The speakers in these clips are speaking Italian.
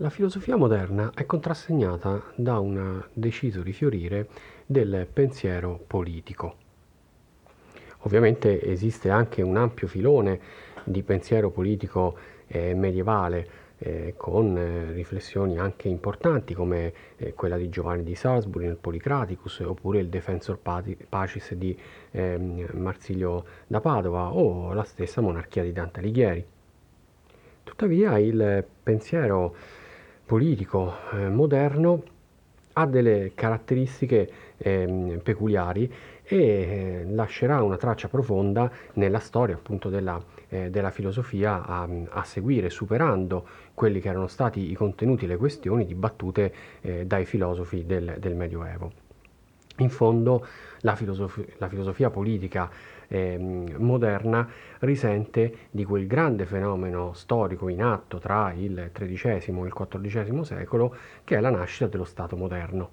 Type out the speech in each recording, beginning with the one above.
La filosofia moderna è contrassegnata da un deciso rifiorire del pensiero politico. Ovviamente esiste anche un ampio filone di pensiero politico eh, medievale eh, con eh, riflessioni anche importanti come eh, quella di Giovanni di Salisbury nel Policraticus oppure il Defensor Pacis di ehm, Marsilio da Padova o la stessa monarchia di Dante Alighieri. Tuttavia il pensiero politico eh, moderno ha delle caratteristiche eh, peculiari e eh, lascerà una traccia profonda nella storia appunto della, eh, della filosofia a, a, seguire, superando quelli che erano stati i contenuti le questioni dibattute eh, dai filosofi del, del Medioevo. In fondo la, filosofi- la filosofia politica eh, moderna risente di quel grande fenomeno storico in atto tra il XIII e il XIV secolo che è la nascita dello Stato moderno.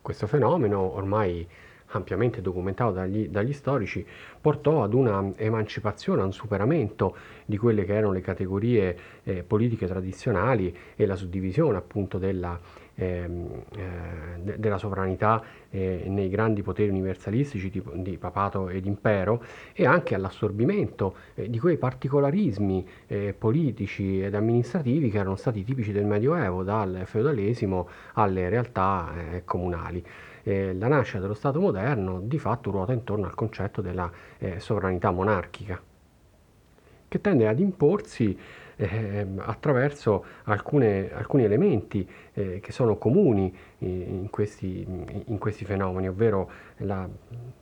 Questo fenomeno ormai ampiamente documentato dagli, dagli, storici, portò ad una emancipazione, a un superamento di quelle che erano le categorie eh, politiche tradizionali e la suddivisione appunto della Ehm, eh, della sovranità eh, nei grandi poteri universalistici tipo, di papato ed impero e anche all'assorbimento eh, di quei particolarismi eh, politici ed amministrativi che erano stati tipici del Medioevo, dal feudalesimo alle realtà eh, comunali. la nascita dello Stato moderno di fatto ruota intorno al concetto della eh, sovranità monarchica, che tende ad imporsi eh, attraverso alcune, alcuni elementi eh, che sono comuni in questi, in questi fenomeni, ovvero la,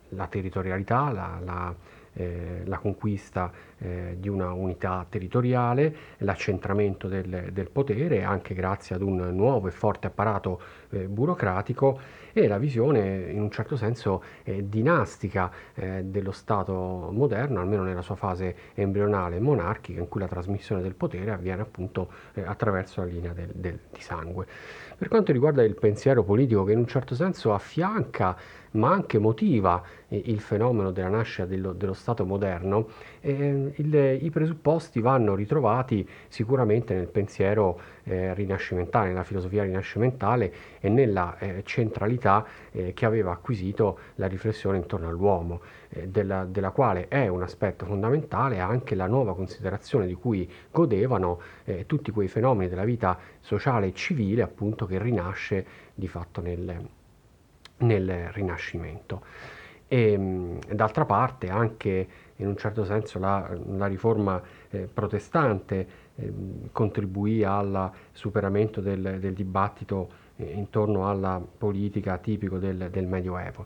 la territorialità, la, la eh, la conquista eh, di una unità territoriale, l'accentramento del, del, potere anche grazie ad un nuovo e forte apparato eh, burocratico e la visione in un certo senso eh, dinastica eh, dello Stato moderno, almeno nella sua fase embrionale monarchica, in cui la trasmissione del potere avviene appunto attraverso la linea del, del, di sangue. Per quanto riguarda il pensiero politico che in un certo senso affianca ma anche motiva eh, il fenomeno della nascita dello, dello Stato moderno, eh, il, i presupposti vanno ritrovati sicuramente nel pensiero eh, rinascimentale, nella filosofia rinascimentale e nella eh, centralità eh, che aveva acquisito la riflessione intorno all'uomo, della, della, quale è un aspetto fondamentale anche la nuova considerazione di cui godevano tutti quei fenomeni della vita sociale e civile appunto che rinasce di fatto nel, nel Rinascimento. E, d'altra parte anche in un certo senso la, la riforma eh, protestante eh, contribuì al superamento del, del dibattito eh, intorno alla politica tipico del, del Medioevo.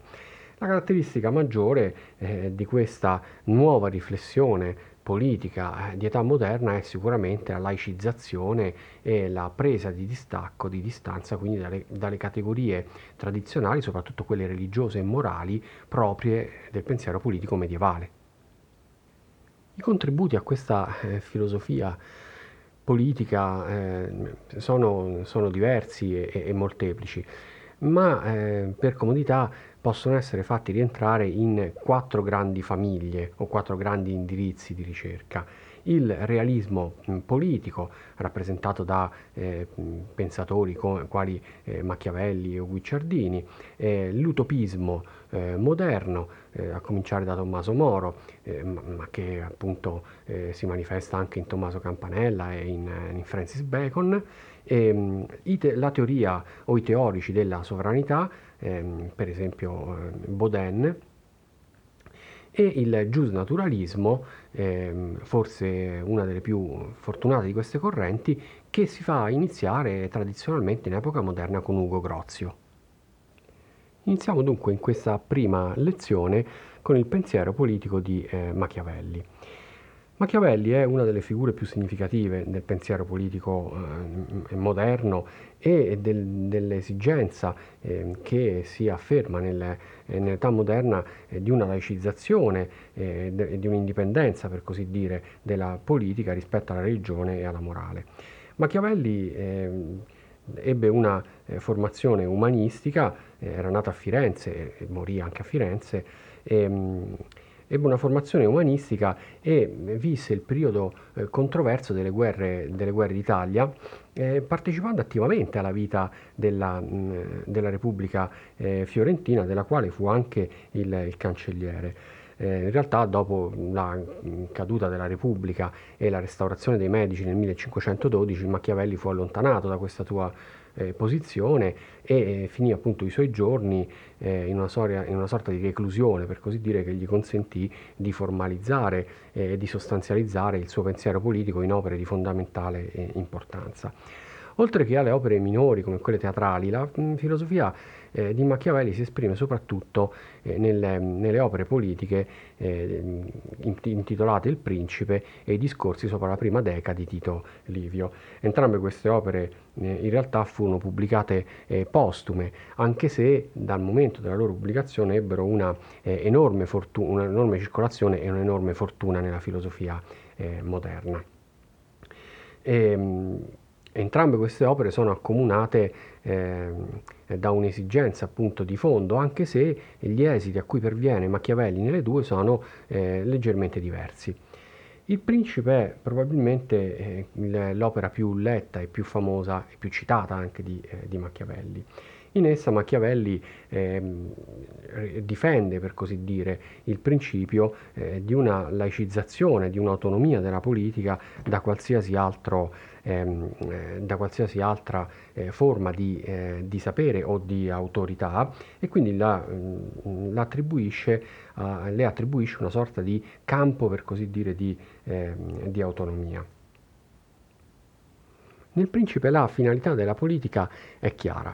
La caratteristica maggiore eh, di questa nuova riflessione politica eh, di età moderna è sicuramente la laicizzazione e la presa di distacco, di distanza quindi dalle, dalle, categorie tradizionali, soprattutto quelle religiose e morali proprie del pensiero politico medievale. I contributi a questa eh, filosofia politica eh, sono, sono, diversi e, e molteplici, ma eh, per comodità possono essere fatti rientrare in quattro grandi famiglie o quattro grandi indirizzi di ricerca. Il realismo mm, politico, rappresentato da eh, mm, pensatori come, quali eh, Machiavelli o Guicciardini, eh, l'utopismo eh, moderno, eh, a cominciare da Tommaso Moro, eh, ma, che appunto si manifesta anche in Tommaso Campanella e in, in Francis Bacon, te- la teoria o i teorici della sovranità, ehm, per esempio eh, Baudin, e il giusnaturalismo, ehm, forse una delle più fortunate di queste correnti, che si fa iniziare tradizionalmente in epoca moderna con Ugo Grozio. Iniziamo dunque in questa prima lezione con il pensiero politico di eh, Machiavelli. Machiavelli è una delle figure più significative del pensiero politico eh, moderno e del, dell'esigenza eh, che si afferma nelle, eh, nell'età moderna eh, di una laicizzazione e eh, di un'indipendenza, per così dire, della politica rispetto alla religione e alla morale. Machiavelli ehm, ebbe una eh, formazione umanistica, era nato a Firenze e morì anche a Firenze. E, ehm, ebbe una formazione umanistica e visse il periodo eh, controverso delle guerre, delle guerre d'Italia, eh, partecipando attivamente alla vita della, mh, della Repubblica eh, Fiorentina, della quale fu anche il, il cancelliere. Eh, in realtà dopo la caduta della Repubblica e la restaurazione dei Medici nel 1512 Machiavelli fu allontanato da questa tua eh, posizione e eh, finì appunto i suoi giorni eh, in, una storia, in, una sorta di reclusione, per così dire, che gli consentì di formalizzare e di sostanzializzare il suo pensiero politico in opere di fondamentale eh, importanza. Oltre che alle opere minori come quelle teatrali, la mh, filosofia eh, di Machiavelli si esprime soprattutto eh, nelle, nelle, opere politiche eh, intitolate Il Principe e i discorsi sopra la prima deca di Tito Livio. Entrambe queste opere eh, in realtà furono pubblicate eh, postume, anche se dal momento della loro pubblicazione ebbero una, eh, enorme, fortuna, un'enorme circolazione e un'enorme fortuna nella filosofia moderna. E, ehm, Entrambe queste opere sono accomunate eh, da un'esigenza appunto di fondo, anche se gli esiti a cui perviene Machiavelli nelle due sono eh, leggermente diversi. Il Principe è probabilmente eh, l'opera più letta e più famosa e più citata anche di, eh, di Machiavelli. In essa Machiavelli eh, difende, per così dire, il principio eh, di una laicizzazione, di un'autonomia della politica da qualsiasi, altro, ehm, eh, da qualsiasi altra eh, forma di, eh, di, sapere o di autorità e quindi la, mh, l'attribuisce, le attribuisce una sorta di campo, per così dire, di, ehm, di autonomia. Nel principe la finalità della politica è chiara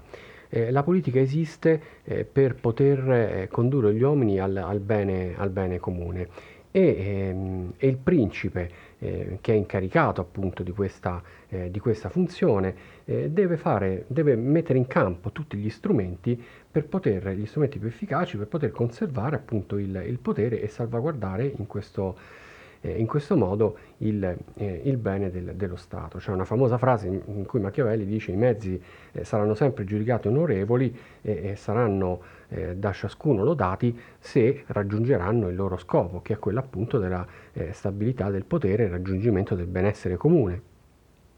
eh, la politica esiste eh, per poter eh, condurre gli uomini al, al, bene, al bene, comune e, ehm, e il principe eh, che è incaricato appunto di questa, eh, di questa funzione eh, deve, fare, deve mettere in campo tutti gli strumenti poter, gli strumenti più efficaci per poter conservare appunto il, il potere e salvaguardare in questo eh, in questo modo il, eh, il bene del, dello Stato. C'è una famosa frase in, in cui Machiavelli dice i mezzi eh, saranno sempre giudicati onorevoli e saranno eh, da ciascuno lodati se raggiungeranno il loro scopo, che è quello appunto della eh, stabilità del potere e raggiungimento del benessere comune.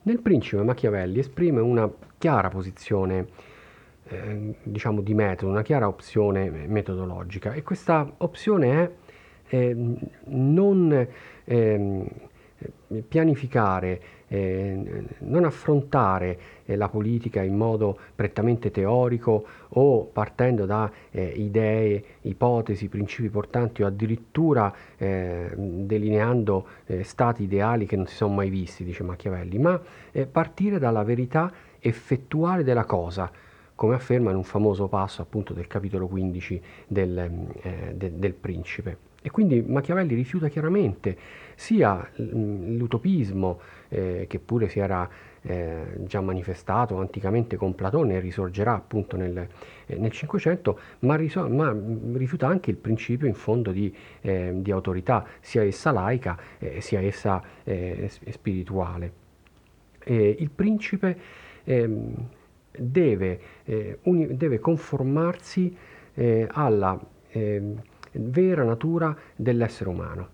Nel principe Machiavelli esprime una chiara posizione diciamo di metodo, una chiara opzione metodologica e questa opzione è non eh, pianificare, eh, non affrontare eh, la politica in modo prettamente teorico o partendo da eh, idee, ipotesi, principi portanti o addirittura eh, delineando eh, stati ideali che non si sono mai visti, dice Machiavelli, ma partire dalla verità effettuale della cosa come afferma in un famoso passo appunto del capitolo 15 del, de, del principe. E quindi Machiavelli rifiuta chiaramente sia l'utopismo, eh, che pure si era eh, già manifestato anticamente con Platone e risorgerà appunto nel, eh, Cinquecento, ma, riso- ma, rifiuta anche il principio in fondo di, eh, di autorità, sia essa laica eh, sia essa eh, spirituale. il principe ehm, deve, uni- deve, conformarsi alla ehm, vera natura dell'essere umano.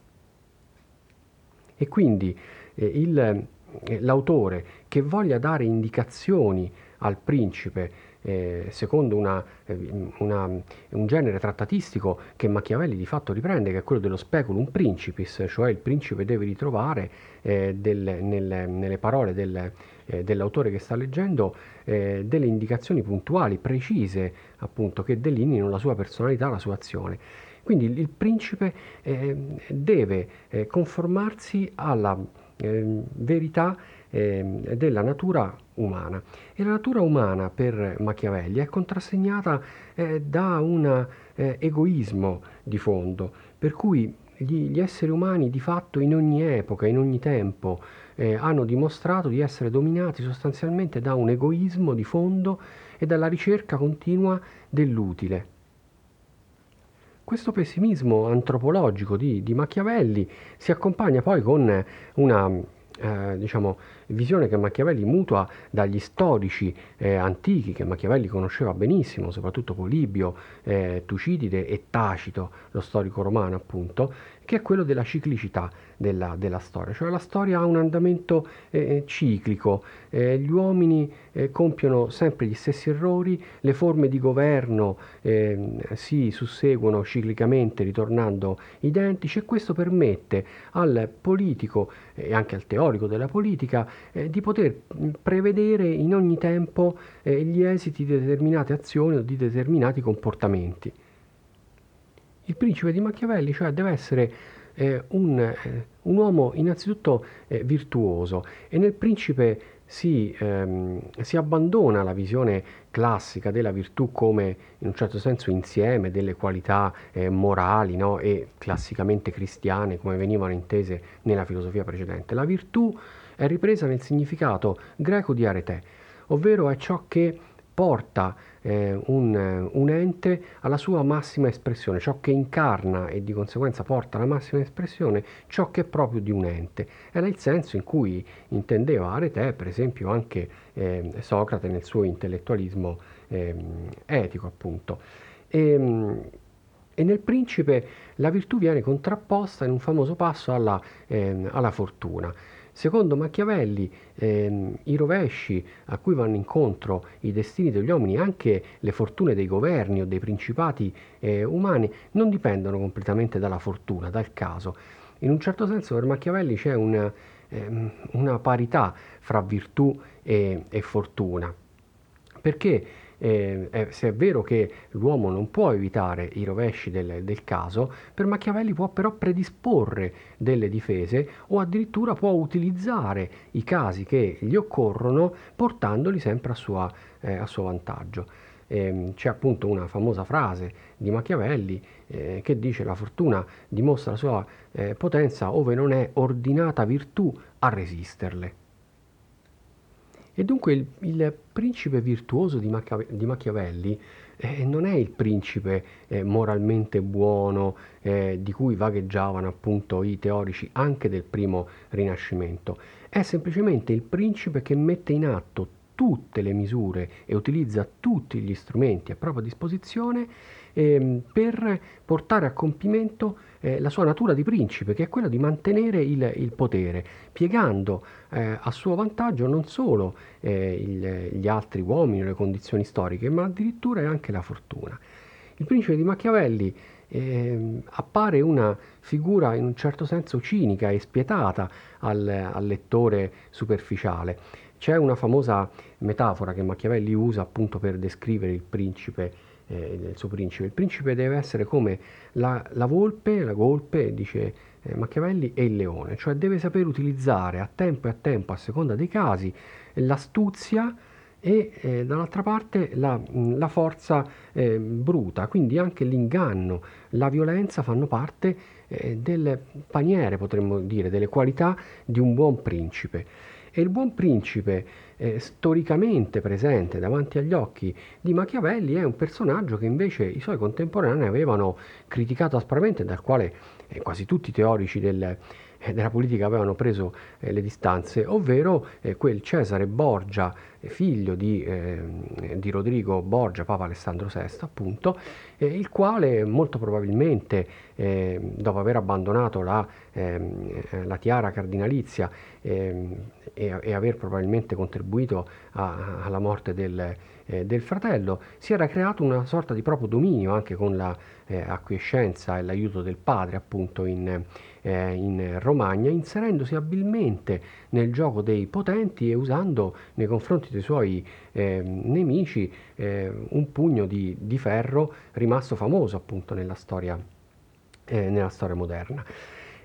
E quindi eh, il, eh, l'autore che voglia dare indicazioni al principe eh, secondo una, eh, una, un genere trattatistico che Machiavelli di fatto riprende, che è quello dello speculum principis, cioè il principe deve ritrovare eh, del, nelle, nelle, parole del, eh, dell'autore che sta leggendo eh, delle indicazioni puntuali, precise, appunto, che delineino la sua personalità, la sua azione. Quindi il, principe eh, deve eh, conformarsi alla eh, verità ehm, della natura umana. E la natura umana per Machiavelli è contrassegnata eh, da un eh, egoismo di fondo, per cui gli, gli, esseri umani di fatto in ogni epoca, in ogni tempo, eh, hanno dimostrato di essere dominati sostanzialmente da un egoismo di fondo e dalla ricerca continua dell'utile. Questo pessimismo antropologico di, di Machiavelli si accompagna poi con una, eh, diciamo, visione che Machiavelli mutua dagli storici eh, antichi che Machiavelli conosceva benissimo, soprattutto Polibio, eh, Tucidide e Tacito, lo storico romano appunto, che è quello della ciclicità della, della storia, cioè la storia ha un andamento eh, ciclico, eh, gli uomini eh, compiono sempre gli stessi errori, le forme di governo ehm, si susseguono ciclicamente ritornando identici e questo permette al politico e anche al teorico della politica eh, di poter prevedere in ogni tempo eh, gli esiti di determinate azioni o di determinati comportamenti. Il principe di Machiavelli cioè deve essere eh, un, eh, un, uomo innanzitutto eh, virtuoso e nel principe si, ehm, si, abbandona la visione classica della virtù come in un certo senso insieme delle qualità eh, morali no? e classicamente cristiane come venivano intese nella filosofia precedente. La virtù è ripresa nel significato greco di arete, ovvero è ciò che porta eh, un, un, ente alla sua massima espressione, ciò che incarna e di conseguenza porta alla massima espressione ciò che è proprio di un ente. Era il senso in cui intendeva Arete, per esempio, anche eh, Socrate nel suo intellettualismo eh, etico, appunto. E, ehm, e nel principe la virtù viene contrapposta in un famoso passo alla, eh, alla fortuna. Secondo Machiavelli, ehm, i rovesci a cui vanno incontro i destini degli uomini, anche le fortune dei governi o dei principati eh, umani, non dipendono completamente dalla fortuna, dal caso. In un certo senso per Machiavelli c'è una, ehm, una parità fra virtù e, e fortuna. Perché eh, se è vero che l'uomo non può evitare i rovesci del, del, caso, per Machiavelli può però predisporre delle difese o addirittura può utilizzare i casi che gli occorrono portandoli sempre a, sua, eh, a suo vantaggio. Eh, c'è appunto una famosa frase di Machiavelli eh, che dice la fortuna dimostra la sua eh, potenza ove non è ordinata virtù a resisterle. E dunque il, il principe virtuoso di, Macchia- di Machiavelli eh, non è il principe eh, moralmente buono eh, di cui vagheggiavano appunto i teorici anche del primo Rinascimento, è semplicemente il principe che mette in atto tutte le misure e utilizza tutti gli strumenti a propria disposizione ehm, per portare a compimento eh, la sua natura di principe, che è quella di mantenere il, il potere, piegando eh, a suo vantaggio non solo eh, il, gli altri uomini le condizioni storiche, ma addirittura anche la fortuna. Il principe di Machiavelli eh, appare una figura in un certo senso cinica e spietata al, al lettore superficiale. C'è una famosa metafora che Machiavelli usa appunto per descrivere il principe eh, del suo principe. Il principe deve essere come la, la volpe, la golpe, dice eh, Machiavelli, e il leone, cioè deve saper utilizzare a tempo e a tempo, a seconda dei casi, l'astuzia e eh, dall'altra parte la, la forza eh, bruta, quindi anche l'inganno, la violenza fanno parte eh, delle paniere, potremmo dire, delle qualità di un buon principe. E il buon principe eh, storicamente presente davanti agli occhi di Machiavelli è un personaggio che invece i suoi contemporanei avevano criticato aspramente, dal quale eh, quasi tutti i teorici del, della politica avevano preso eh, le distanze, ovvero eh, quel Cesare Borgia, eh, figlio di, eh, di, Rodrigo Borgia, Papa Alessandro VI, appunto, eh, il quale molto probabilmente, dopo aver abbandonato la, ehm, la tiara cardinalizia ehm, e, e, aver probabilmente contribuito a, alla morte del, del, fratello, si era creato una sorta di proprio dominio anche con la, e l'aiuto del padre, appunto, in eh, in Romagna, inserendosi abilmente nel gioco dei potenti e usando nei confronti dei suoi eh, nemici eh, un pugno di, di, ferro rimasto famoso appunto nella storia, eh, nella storia moderna.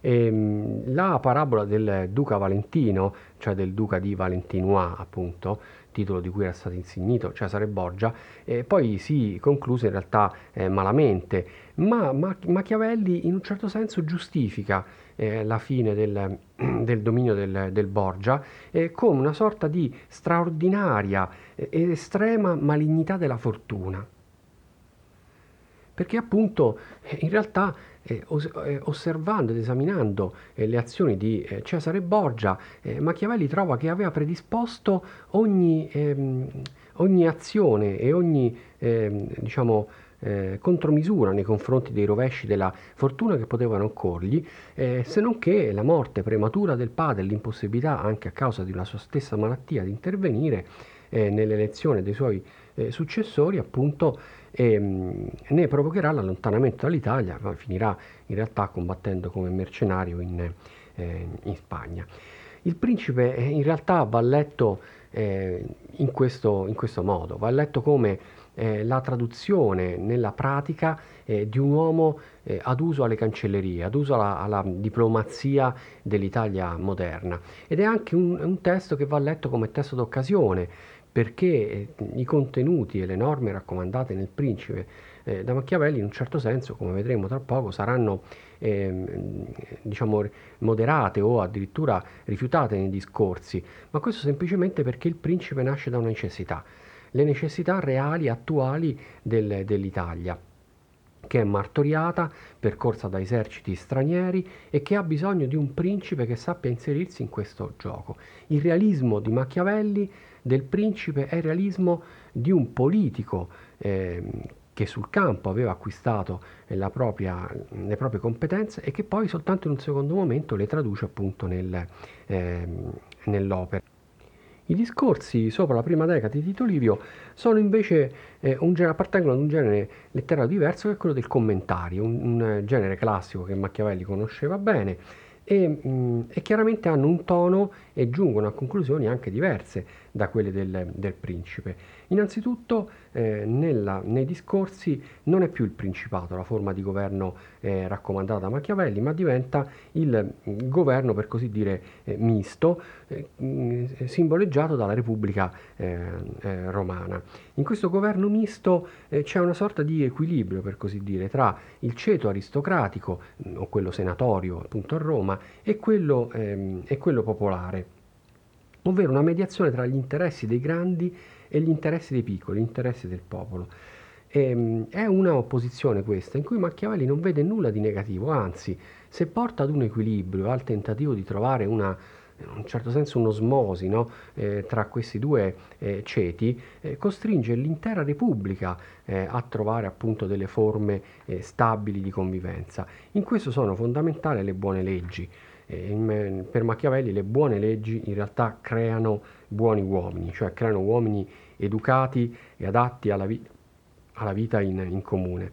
E, ehm, la parabola del Duca Valentino, cioè del Duca di Valentinois, appunto, titolo di cui era stato insignito Cesare Borgia, eh, poi si concluse in realtà eh, malamente, ma Machiavelli in un certo senso giustifica eh, la fine del, del dominio del, del Borgia eh, come una sorta di straordinaria e estrema malignità della fortuna. perché appunto eh, in realtà eh, eh, osservando ed esaminando eh, le azioni di eh, Cesare Borgia, eh, Machiavelli trova che aveva predisposto ogni, ehm, ogni azione e ogni ehm, diciamo, eh, contromisura nei confronti dei rovesci della fortuna che potevano occorrergli, eh, se non che la morte prematura del padre l'impossibilità, anche a causa di una sua stessa malattia, di intervenire eh, nell'elezione dei suoi eh, successori, appunto, ehm, ne provocherà l'allontanamento dall'Italia, ma finirà in realtà combattendo come mercenario in, eh, in Spagna. Il principe eh, in realtà va letto in questo, in questo modo, va letto come eh, la traduzione nella pratica eh, di un uomo eh, ad uso alle cancellerie, ad uso alla, alla diplomazia dell'Italia moderna. Ed è anche un, un testo che va letto come testo d'occasione, perché eh, i contenuti e le norme raccomandate nel Principe eh, da Machiavelli in un certo senso, come vedremo tra poco, saranno eh, diciamo moderate o addirittura rifiutate nei discorsi, ma questo semplicemente perché il Principe nasce da una necessità le necessità reali, attuali del, dell'Italia che è martoriata, percorsa da eserciti stranieri e che ha bisogno di un principe che sappia inserirsi in questo gioco. Il realismo di Machiavelli del principe è il realismo di un politico eh, che sul campo aveva acquistato propria, le proprie competenze e che poi soltanto in un secondo momento le traduce appunto nel, eh, nell'opera. I discorsi sopra la prima decade di Tito Livio invece eh, un appartengono ad un genere letterario diverso che è quello del commentario, un, un genere classico che Machiavelli conosceva bene e, mh, e, chiaramente hanno un tono e giungono a conclusioni anche diverse da quelle del, del principe. Innanzitutto eh, nella, nei discorsi non è più il principato la forma di governo eh, raccomandata da Machiavelli, ma diventa il governo per così dire eh, misto, eh, simboleggiato dalla Repubblica eh, eh, Romana. In questo governo misto c'è una sorta di equilibrio per così dire tra il ceto aristocratico o quello senatorio appunto a Roma e quello, ehm, e quello popolare ovvero una mediazione tra gli interessi dei grandi e gli interessi dei piccoli, gli interessi del popolo. E, ehm, è una opposizione questa in cui Machiavelli non vede nulla di negativo, anzi, se porta ad un equilibrio, al tentativo di trovare una, in un certo senso un'osmosi no? eh, tra questi due eh, ceti, eh, costringe l'intera Repubblica eh, a trovare appunto delle forme eh, stabili di convivenza. In questo sono fondamentali le buone leggi. In, per Machiavelli le buone leggi in realtà creano buoni uomini, cioè creano uomini educati e adatti alla, vi- alla vita in, in, comune.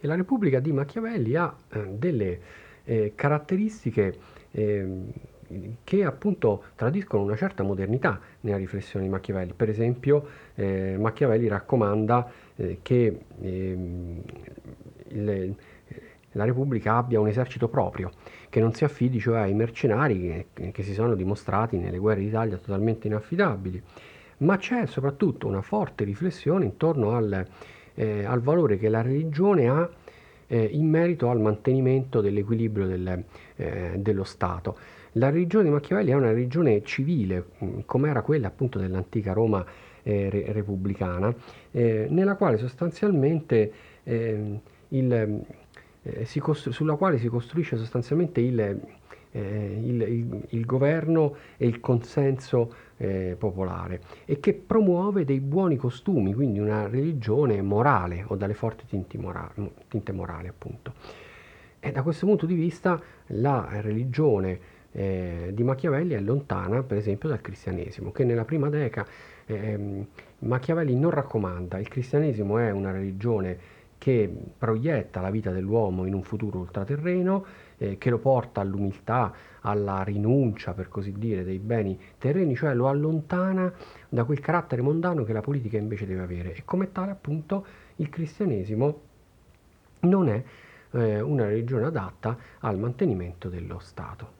E la Repubblica di Machiavelli ha eh, delle eh, caratteristiche eh, che appunto tradiscono una certa modernità nella riflessione di Machiavelli. Per esempio, eh, Machiavelli raccomanda eh, che ehm, il, la Repubblica abbia un esercito proprio, che non si affidi cioè ai mercenari che, che si sono dimostrati nelle guerre d'Italia totalmente inaffidabili, ma c'è soprattutto una forte riflessione intorno al, eh, al valore che la religione ha eh, in merito al mantenimento dell'equilibrio del, eh, dello Stato. La religione di Machiavelli è una religione civile, mm, come era quella appunto dell'antica Roma eh, re- repubblicana, eh, nella quale sostanzialmente ehm, il costru- sulla quale si costruisce sostanzialmente il, eh, il, il, il governo e il consenso eh, popolare e che promuove dei buoni costumi, quindi una religione morale o dalle forti mora- tinte morali appunto. E da questo punto di vista la religione eh, di Machiavelli è lontana per esempio dal cristianesimo, che nella prima deca eh, Machiavelli non raccomanda, il cristianesimo è una religione che proietta la vita dell'uomo in un futuro ultraterreno, eh, che lo porta all'umiltà, alla rinuncia, per così dire, dei beni terreni, cioè lo allontana da quel carattere mondano che la politica invece deve avere. E come tale, appunto, il cristianesimo non è eh, una religione adatta al mantenimento dello Stato.